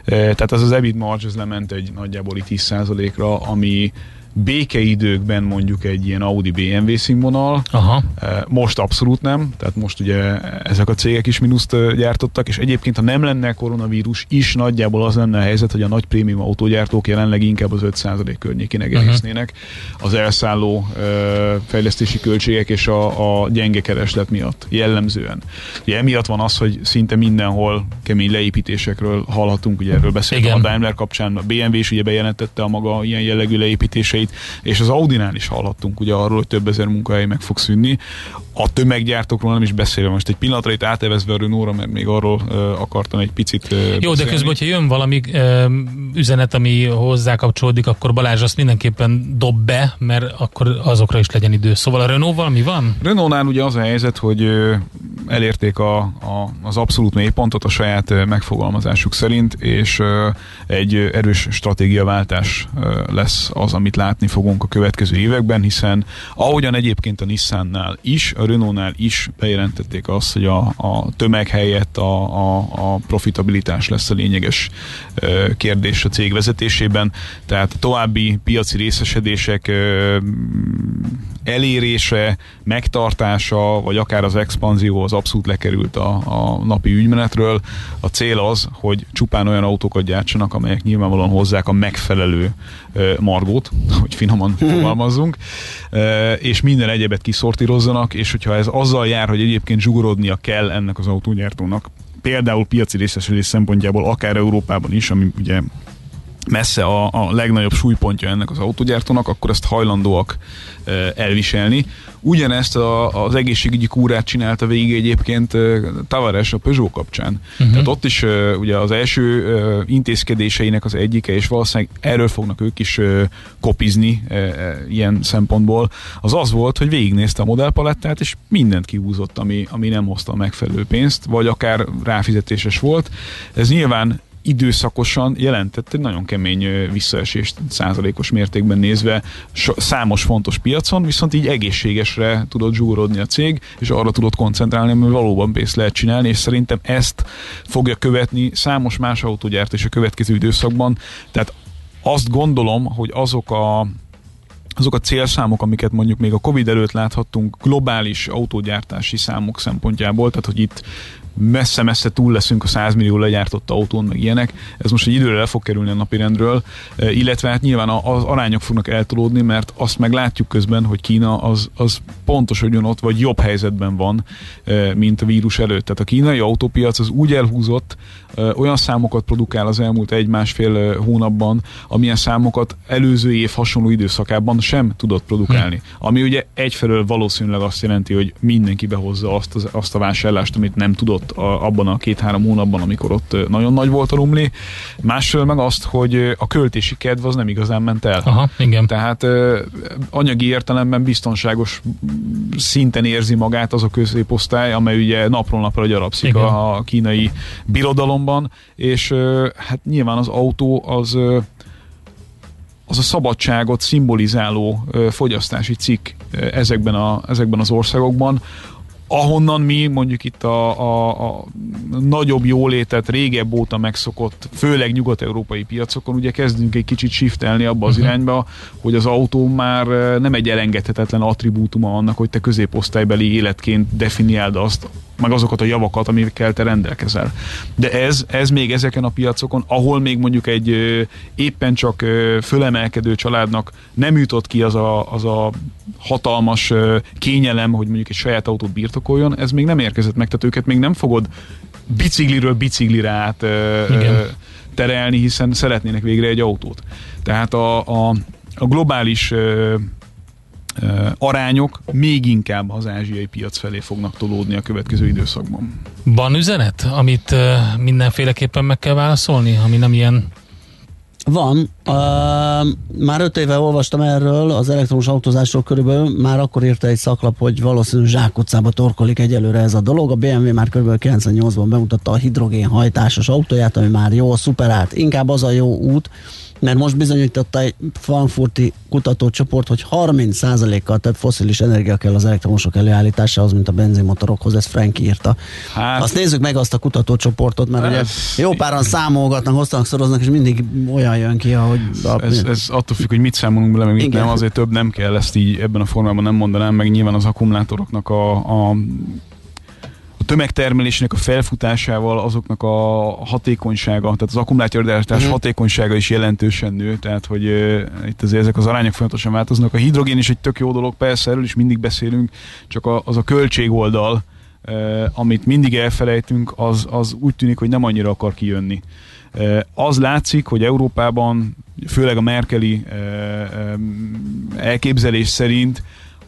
Tehát az az EBIT marge az lement egy nagyjából 10%-ra, ami békeidőkben mondjuk egy ilyen Audi BMW színvonal, Aha. most abszolút nem, tehát most ugye ezek a cégek is mínuszt gyártottak, és egyébként ha nem lenne koronavírus is nagyjából az lenne a helyzet, hogy a nagy prémium autógyártók jelenleg inkább az 5% környékén egésznének uh-huh. az elszálló fejlesztési költségek és a, a gyenge kereslet miatt jellemzően. Ugye emiatt van az, hogy szinte mindenhol kemény leépítésekről hallhatunk, ugye erről beszéltem a Daimler kapcsán, a BMW is ugye bejelentette a maga ilyen jellegű leépítéseit, munkahelyeit, és az Audinál is hallhattunk ugye arról, hogy több ezer munkahely meg fog szűnni. A tömeggyártókról nem is beszélve most egy pillanatra itt átevezve a Renault-ra, mert még arról uh, akartam egy picit uh, Jó, beszélni. de közben, hogyha jön valami uh, üzenet, ami hozzá kapcsolódik, akkor Balázs azt mindenképpen dob be, mert akkor azokra is legyen idő. Szóval a Renault valami van? Renault-nál ugye az a helyzet, hogy elérték a, a, az abszolút mélypontot a saját megfogalmazásuk szerint, és egy erős stratégiaváltás lesz az, amit lát látni fogunk a következő években, hiszen ahogyan egyébként a Nissannál is, a Renaultnál is bejelentették azt, hogy a, a tömeg helyett a, a, a profitabilitás lesz a lényeges kérdés a cég vezetésében, tehát további piaci részesedések elérése, megtartása, vagy akár az expanzió az abszolút lekerült a, a napi ügymenetről. A cél az, hogy csupán olyan autókat gyártsanak, amelyek nyilvánvalóan hozzák a megfelelő margót, hogy finoman fogalmazzunk, és minden egyebet kiszortírozzanak, és hogyha ez azzal jár, hogy egyébként zsugorodnia kell ennek az autógyártónak, például piaci részesedés szempontjából, akár Európában is, ami ugye messze a, a legnagyobb súlypontja ennek az autógyártónak, akkor ezt hajlandóak elviselni. Ugyanezt a, az egészségügyi kúrát csinálta végig egyébként Tavares a Peugeot kapcsán. Uh-huh. Tehát ott is ugye az első intézkedéseinek az egyike, és valószínűleg erről fognak ők is kopizni ilyen szempontból, az az volt, hogy végignézte a modellpalettát, és mindent kihúzott, ami, ami nem hozta a megfelelő pénzt, vagy akár ráfizetéses volt. Ez nyilván időszakosan jelentett egy nagyon kemény visszaesést százalékos mértékben nézve számos fontos piacon, viszont így egészségesre tudott zsúrodni a cég, és arra tudott koncentrálni, hogy valóban pénzt lehet csinálni, és szerintem ezt fogja követni számos más autógyárt és a következő időszakban. Tehát azt gondolom, hogy azok a azok a célszámok, amiket mondjuk még a Covid előtt láthattunk globális autógyártási számok szempontjából, tehát hogy itt messze-messze túl leszünk a 100 millió legyártott autón, meg ilyenek. Ez most egy időre le fog kerülni a napirendről, illetve hát nyilván az arányok fognak eltolódni, mert azt meg látjuk közben, hogy Kína az, az pontos, hogy ott, vagy jobb helyzetben van, mint a vírus előtt. Tehát a kínai autópiac az úgy elhúzott, olyan számokat produkál az elmúlt egy-másfél hónapban, amilyen számokat előző év hasonló időszakában sem tudott produkálni. Hm. Ami ugye egyfelől valószínűleg azt jelenti, hogy mindenki behozza azt, az, azt a vásárlást, amit nem tudott a, abban a két-három hónapban, amikor ott nagyon nagy volt a rumli. Másfelől meg azt, hogy a költési kedv az nem igazán ment el. Aha, igen. Tehát anyagi értelemben biztonságos szinten érzi magát az a középosztály, amely ugye napról napra gyarapszik a, a kínai birodalomban, és hát nyilván az autó az az a szabadságot szimbolizáló fogyasztási cikk ezekben, a, ezekben az országokban, ahonnan mi mondjuk itt a, a, a nagyobb jólétet régebb óta megszokott, főleg nyugat-európai piacokon, ugye kezdünk egy kicsit shiftelni abba az uh-huh. irányba, hogy az autó már nem egy elengedhetetlen attribútuma annak, hogy te középosztálybeli életként definiáld azt, meg azokat a javakat, amikkel te rendelkezel. De ez, ez még ezeken a piacokon, ahol még mondjuk egy ö, éppen csak ö, fölemelkedő családnak nem jutott ki az a, az a hatalmas ö, kényelem, hogy mondjuk egy saját autót birtokoljon, ez még nem érkezett meg, tehát őket még nem fogod bicikliről biciklire át ö, terelni, hiszen szeretnének végre egy autót. Tehát a, a, a globális ö, arányok még inkább az ázsiai piac felé fognak tolódni a következő időszakban. Van üzenet, amit mindenféleképpen meg kell válaszolni, ami nem ilyen van. Uh, már öt éve olvastam erről, az elektromos autózásról körülbelül, már akkor írta egy szaklap, hogy valószínűleg zsákutcába torkolik egyelőre ez a dolog. A BMW már kb. 98-ban bemutatta a hidrogén hajtásos autóját, ami már jó, szuperált. Inkább az a jó út, mert most bizonyította egy frankfurti kutatócsoport, hogy 30%-kal több foszilis energia kell az elektromosok előállításához, mint a benzinmotorokhoz, ezt Frank írta. Hát, azt nézzük meg azt a kutatócsoportot, mert ugye jó páran számolgatnak, hoztanak, szoroznak, és mindig olyan jön ki, ahogy... A, ez, ez attól függ, hogy mit számolunk bele, meg mit nem, azért több nem kell, ezt így ebben a formában nem mondanám, meg nyilván az akkumulátoroknak a, a a tömegtermelésnek a felfutásával azoknak a hatékonysága, tehát az akkumulátorgyártás uh-huh. hatékonysága is jelentősen nő, tehát hogy uh, itt azért ezek az arányok folyamatosan változnak. A hidrogén is egy tök jó dolog, persze, erről is mindig beszélünk, csak a, az a költség oldal, uh, amit mindig elfelejtünk, az, az úgy tűnik, hogy nem annyira akar kijönni. Uh, az látszik, hogy Európában, főleg a Merkeli uh, elképzelés szerint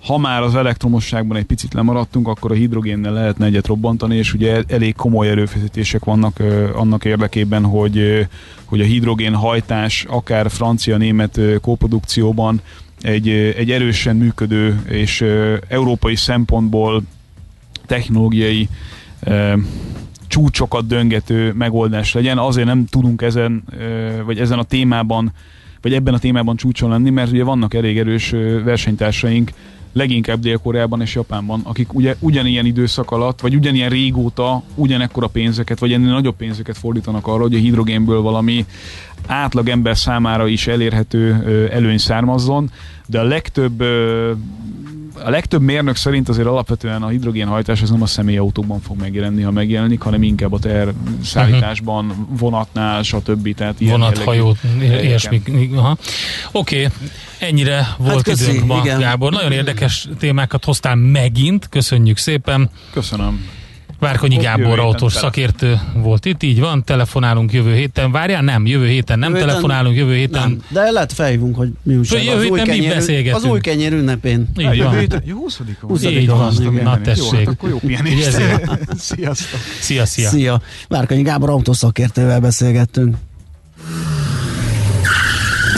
ha már az elektromosságban egy picit lemaradtunk, akkor a hidrogénnel lehetne egyet robbantani, és ugye elég komoly erőfeszítések vannak ö, annak érdekében, hogy, ö, hogy a hidrogén hajtás akár francia-német kóprodukcióban egy, egy erősen működő és ö, európai szempontból technológiai csúcsokat döngető megoldás legyen. Azért nem tudunk ezen, vagy ezen a témában, vagy ebben a témában csúcson lenni, mert ugye vannak elég erős versenytársaink, leginkább Dél-Koreában és Japánban, akik ugye ugyanilyen időszak alatt, vagy ugyanilyen régóta ugyanekkora pénzeket, vagy ennél nagyobb pénzeket fordítanak arra, hogy a hidrogénből valami átlag ember számára is elérhető előny származzon, de a legtöbb a legtöbb mérnök szerint azért alapvetően a hidrogénhajtás az nem a személyautóban fog megjelenni, ha megjelenik, hanem inkább a ter szállításban, uh-huh. vonatnál, stb. Tehát ilyen Vonat, hajó, ilyesmi. Oké, okay. ennyire volt hát köszi, időnk ma, igen. Gábor. Nagyon érdekes témákat hoztál megint, köszönjük szépen. Köszönöm. Várkonyi Gábor autós szakértő volt itt, így van, telefonálunk jövő héten. Várjál, nem, jövő héten nem jövő telefonálunk, jövő héten. Nem, de lehet felhívunk, hogy mi újság. Jövő héten mi beszélgetünk. Az új kenyér ünnepén. Így van. Jövő héten, 20 20 Így van, na tessék. Jó, akkor jó Sziasztok. Szia, szia. Szia. Várkonyi Gábor autószakértővel beszélgettünk.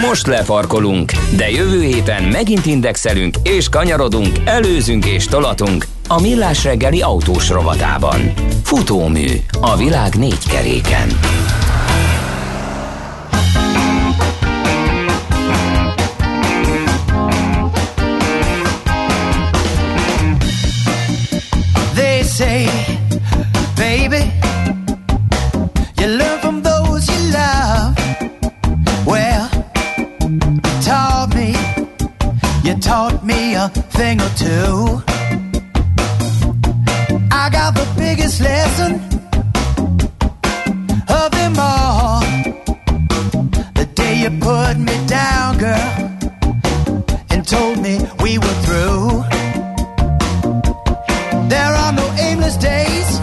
Most lefarkolunk, de jövő héten megint indexelünk és kanyarodunk, előzünk és tolatunk a Millás reggeli autós rovatában. Futómű a világ négy keréken. They say, baby, you learn from those you love. Well, taught me, you taught me a thing or two. greatest lesson of them all. The day you put me down, girl, and told me we were through. There are no aimless days,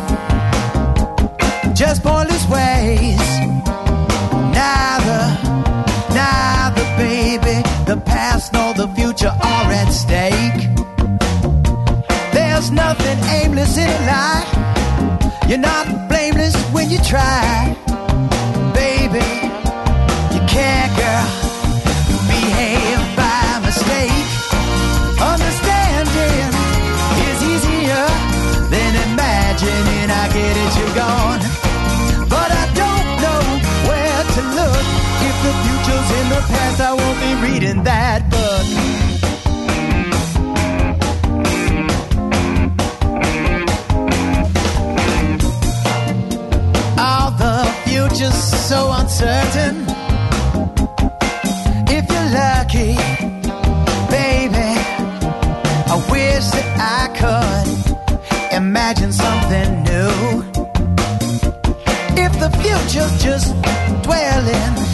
just pointless ways. Neither, neither, baby, the past nor the future are at stake. There's nothing aimless in life. You're not blameless when you try, baby. You can't, girl, behave by mistake. Understanding is easier than imagining. I get it, you're gone, but I don't know where to look. If the future's in the past, I won't be reading that future's so uncertain. If you're lucky, baby, I wish that I could imagine something new. If the future's just dwelling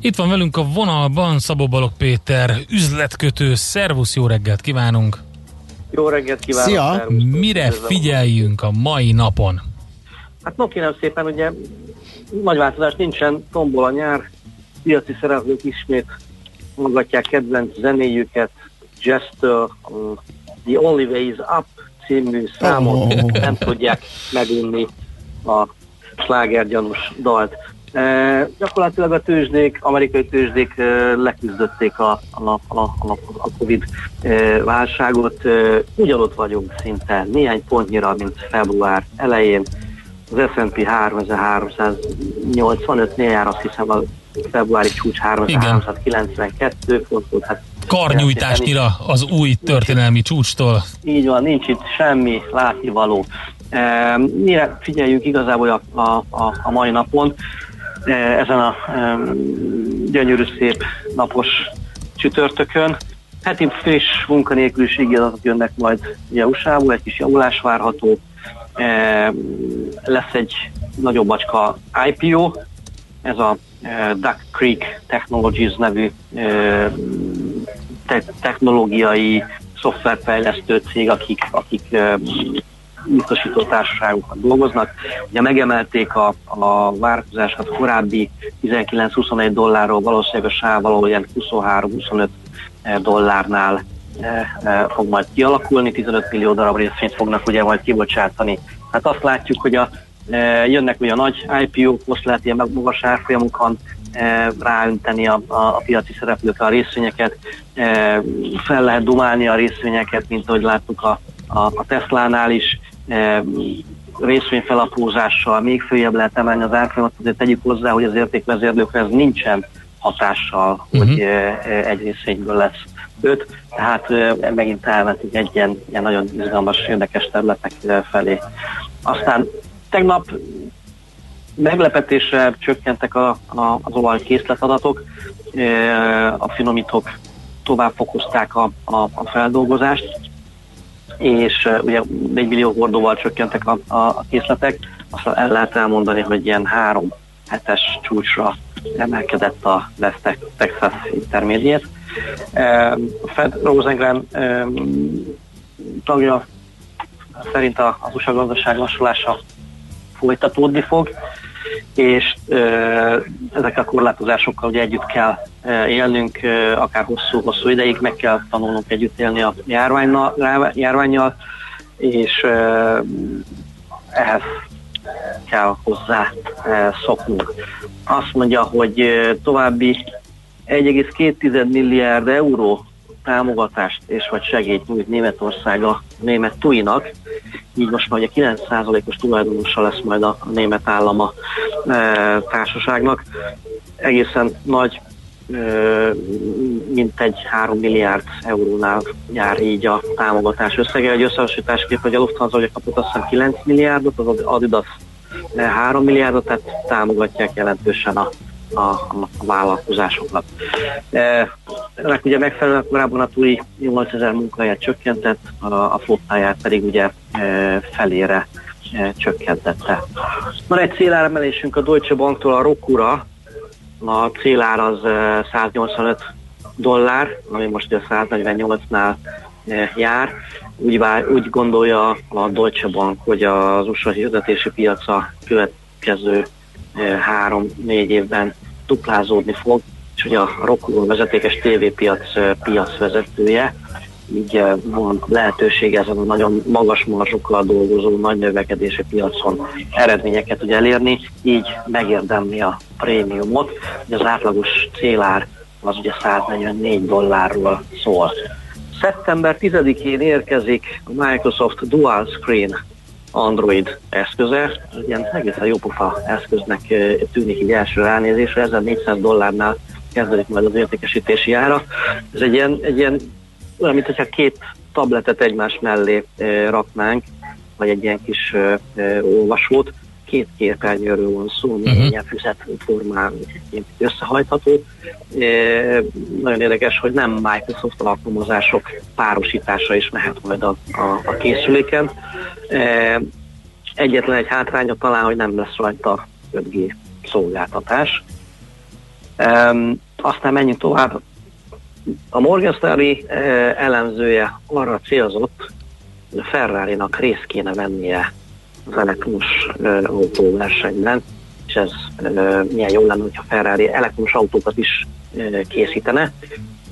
Itt van velünk a vonalban Szabó Balog Péter, üzletkötő. Szervusz, jó reggelt kívánunk! Jó reggelt kívánok! Szia! szervusz. Mire figyeljünk a mai napon? Hát no, kérem szépen, ugye nagy változás nincsen, tombol a nyár, piaci szereplők ismét hallgatják kedvenc zenéjüket, Jester, um, The Only Way is Up című számot, Oh. nem tudják megunni a slágergyanús dalt. E, gyakorlatilag a tőzsdék, amerikai tőzsdék e, leküzdötték a, a, a, a, a, Covid e, válságot. E, ugyanott vagyunk szinte, néhány pontnyira, mint február elején. Az S&P 3385-nél jár, azt hiszem a februári csúcs 3392 font volt. Hát Karnyújtásnyira az új történelmi csúcstól. így van, nincs itt semmi látnivaló. E, mire figyeljünk igazából a, a, a, mai napon, ezen a e, gyönyörű szép napos csütörtökön. Heti friss munkanélküliségi adatok jönnek majd ugye USA-ból, egy kis javulás várható. E, lesz egy nagyobb bacska IPO, ez a e, Duck Creek Technologies nevű e, te- technológiai szoftverfejlesztő cég, akik, akik e, biztosító társaságokat dolgoznak. Ugye megemelték a, a várakozásokat korábbi 19-21 dollárról, valószínűleg a sáv valahol ilyen 23-25 dollárnál e, e, fog majd kialakulni, 15 millió darab részvényt fognak ugye majd kibocsátani. Hát azt látjuk, hogy a, jönnek ugye a nagy IPO-k, most lehet ilyen magas árfolyamokon ráönteni a, a, a piaci szereplőkre a részvényeket, fel lehet dumálni a részvényeket, mint ahogy láttuk a, a, a Tesla-nál is, részvényfelaprózással még följebb lehet emelni az árfolyamat, azért tegyük hozzá, hogy az értékvezérlőkre ez nincsen hatással, uh-huh. hogy e, e, egy részvényből lesz öt, tehát megint elmentünk egy ilyen, ilyen nagyon izgalmas, érdekes területek felé. Aztán tegnap meglepetésre csökkentek a, a, az olaj készletadatok, e, a finomítók tovább fokozták a, a, a feldolgozást, és ugye 4 millió hordóval csökkentek a, a, készletek, azt el lehet elmondani, hogy ilyen három hetes csúcsra emelkedett a West Texas Intermediate. A Fed Rosengren tagja szerint az USA gazdaság lassulása folytatódni fog, és ezekkel a korlátozásokkal ugye együtt kell élnünk, akár hosszú-hosszú ideig, meg kell tanulnunk együtt élni a járványjal, és ehhez kell hozzá szoknunk. Azt mondja, hogy további 1,2 milliárd euró támogatást és vagy segélyt nyújt Németország a német TUI-nak, így most már ugye 9%-os tulajdonosa lesz majd a német állama e, társaságnak. Egészen nagy e, mint egy 3 milliárd eurónál jár így a támogatás összege. Egy összehasonlításképp, hogy a Lufthansa ugye kapott azt hiszem 9 milliárdot, az Adidas 3 milliárdot, tehát támogatják jelentősen a a, a vállalkozásokat. Ennek ugye megfelelően korábban a TUI 8000 munkahelyet csökkentett, a, a flottáját pedig ugye e, felére e, csökkentette. Van egy céláremelésünk a Deutsche Banktól a Rokura, a célár az 185 e, dollár, ami most ugye 148-nál jár. Úgy, vár, úgy gondolja a Deutsche Bank, hogy az USA hirdetési piaca következő három-négy évben duplázódni fog, és hogy a Rokul vezetékes tévépiac piacvezetője, így van lehetőség ezen a nagyon magas marzsokkal dolgozó nagy növekedési piacon eredményeket tud elérni, így megérdemli a prémiumot, hogy az átlagos célár az ugye 144 dollárról szól. Szeptember 10-én érkezik a Microsoft Dual Screen Android eszköze, ilyen egészen jópofa eszköznek tűnik így első ránézésre, 1400 dollárnál kezdődik majd az értékesítési ára. Ez egy ilyen, egy ilyen olyan, mint hogyha két tabletet egymás mellé e, raknánk, vagy egy ilyen kis e, e, olvasót, két képernyőről van szó, uh-huh. ilyen füzet formán összehajtható. E, nagyon érdekes, hogy nem Microsoft alkalmazások párosítása is mehet majd a, a, a készüléken. E, egyetlen egy hátránya talán, hogy nem lesz rajta 5G szolgáltatás. E, aztán menjünk tovább. A Morgan Stanley elemzője arra célzott, hogy a Ferrari-nak részt kéne vennie elektromos autóversenyben, és ez milyen jó lenne, hogyha Ferrari elektromos autókat is készítene.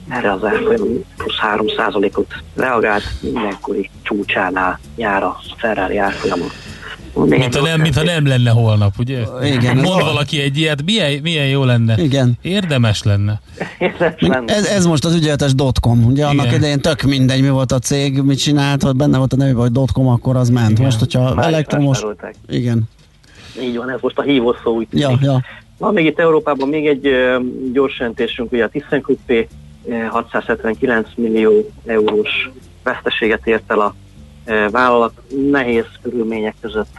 Erre az árfolyam plusz 3%-ot reagált, mindenkori csúcsánál jár a Ferrari árfolyamon. Mint nem, mintha nem lenne holnap, ugye? Igen. Mond valaki egy ilyet, milyen, milyen jó lenne. Igen. Érdemes lenne. Érdemes lenne. Ez, ez most az ügyeletes .com, ugye annak Igen. idején tök mindegy, mi volt a cég, mit csinált, hogy benne volt a nevében, hogy .com, akkor az ment. Igen. Most, hogyha Már elektromos... Igen. Így van, ez most a hívó szó úgy Ja, tűnik. ja. Van még itt Európában még egy gyors jelentésünk, ugye a ThyssenKrupp ö, 679 millió eurós veszteséget ért el a vállalat. Nehéz körülmények között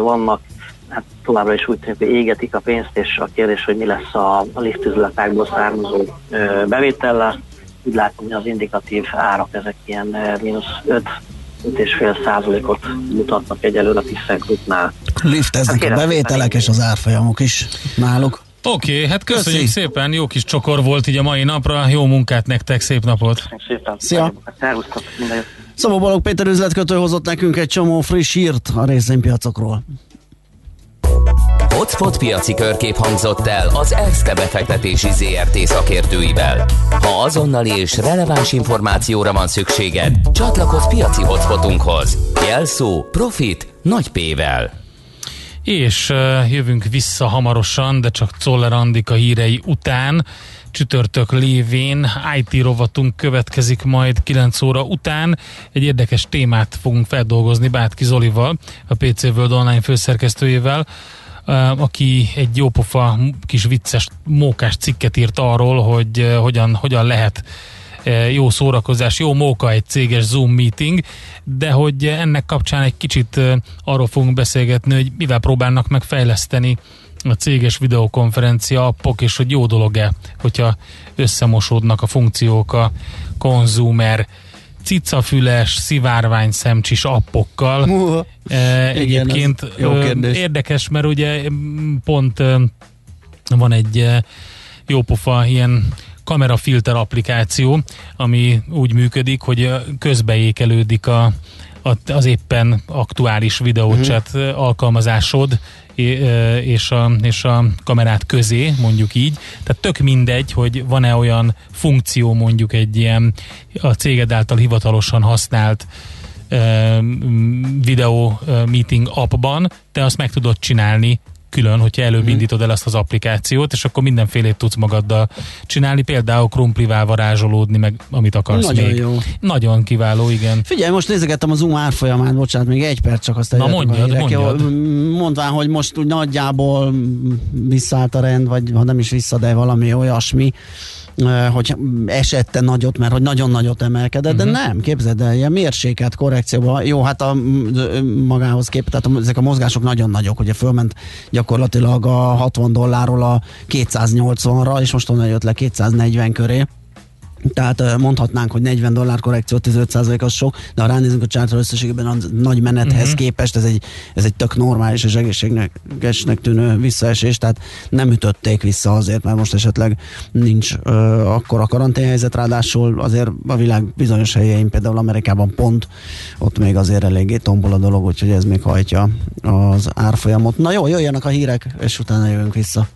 vannak, hát továbbra is úgy tűnik, hogy égetik a pénzt, és a kérdés, hogy mi lesz a, a liftüzletákból származó bevétellel. Úgy látom, hogy az indikatív árak ezek ilyen mínusz 5 5,5 százalékot mutatnak egyelőre a ThyssenKruppnál. Lifteznek a kérem, bevételek és az árfolyamok is náluk. Oké, okay, hát köszönjük Köszi. szépen, jó kis csokor volt így a mai napra, jó munkát nektek, szép napot! Köszönjük szépen. Szia. Szervusztok, minden jót. Szabó Balog Péter üzletkötő hozott nekünk egy csomó friss hírt a részvénypiacokról. Hotspot piaci körkép hangzott el az ESZTE befektetési ZRT szakértőivel. Ha azonnali és releváns információra van szükséged, csatlakozz piaci hotspotunkhoz. Jelszó Profit nagy P-vel. És uh, jövünk vissza hamarosan, de csak Czoller Andika hírei után. Csütörtök lévén IT rovatunk következik majd 9 óra után. Egy érdekes témát fogunk feldolgozni Bátki Zolival, a PC World Online főszerkesztőjével, aki egy jópofa kis vicces mókás cikket írt arról, hogy hogyan, hogyan lehet jó szórakozás, jó móka egy céges Zoom meeting, de hogy ennek kapcsán egy kicsit arról fogunk beszélgetni, hogy mivel próbálnak megfejleszteni a céges videokonferencia appok, és hogy jó dolog-e, hogyha összemosódnak a funkciók a konzumer cicafüles, szivárvány szemcsis appokkal. Uh, E, Igen, Egyébként jó kérdés. érdekes, mert ugye pont van egy jópofa ilyen kamerafilter applikáció, ami úgy működik, hogy közbeékelődik a, az éppen aktuális videóchat Mhm. uh-huh. alkalmazásod é- ö, és a, és a kamerát közé, mondjuk így. Tehát tök mindegy, hogy van-e olyan funkció mondjuk egy ilyen a céged által hivatalosan használt ö, meeting appban, te azt meg tudod csinálni külön, hogyha előbb Mhm. indítod el ezt az applikációt, és akkor mindenfélét tudsz magaddal csinálni, például krumplivá varázsolódni, meg amit akarsz Nagyon még. jó. Nagyon kiváló, igen. Figyelj, most nézegettem a Zoom árfolyamát, bocsánat, még egy perc csak azt Na, eljöttek a mondjad, mondjad. Mondván, hogy most úgy nagyjából visszaállt a rend, vagy ha nem is vissza, de valami olyasmi, hogy esette nagyot, mert hogy nagyon nagyot emelkedett, Mhm. uh-huh. de nem, képzeld el, ilyen mérsékelt korrekcióban, jó, hát a, magához kép, tehát a- ezek a mozgások nagyon nagyok, ugye fölment gyakorlatilag a 60 dollárról a 280-ra, és most onnan jött le 240 köré. Tehát mondhatnánk, hogy 40 dollár korrekció, 15% az sok, de ha ránézünk a csártra összességében a nagy menethez uh-huh. képest, ez egy, ez egy tök normális és egészségesnek tűnő visszaesés, tehát nem ütötték vissza azért, mert most esetleg nincs ö, akkora karanténhelyzet, ráadásul azért a világ bizonyos helyein, például Amerikában pont, ott még azért eléggé tombol a dolog, úgyhogy ez még hajtja az árfolyamot. Na jó, jöjjenek a hírek, és utána jövünk vissza.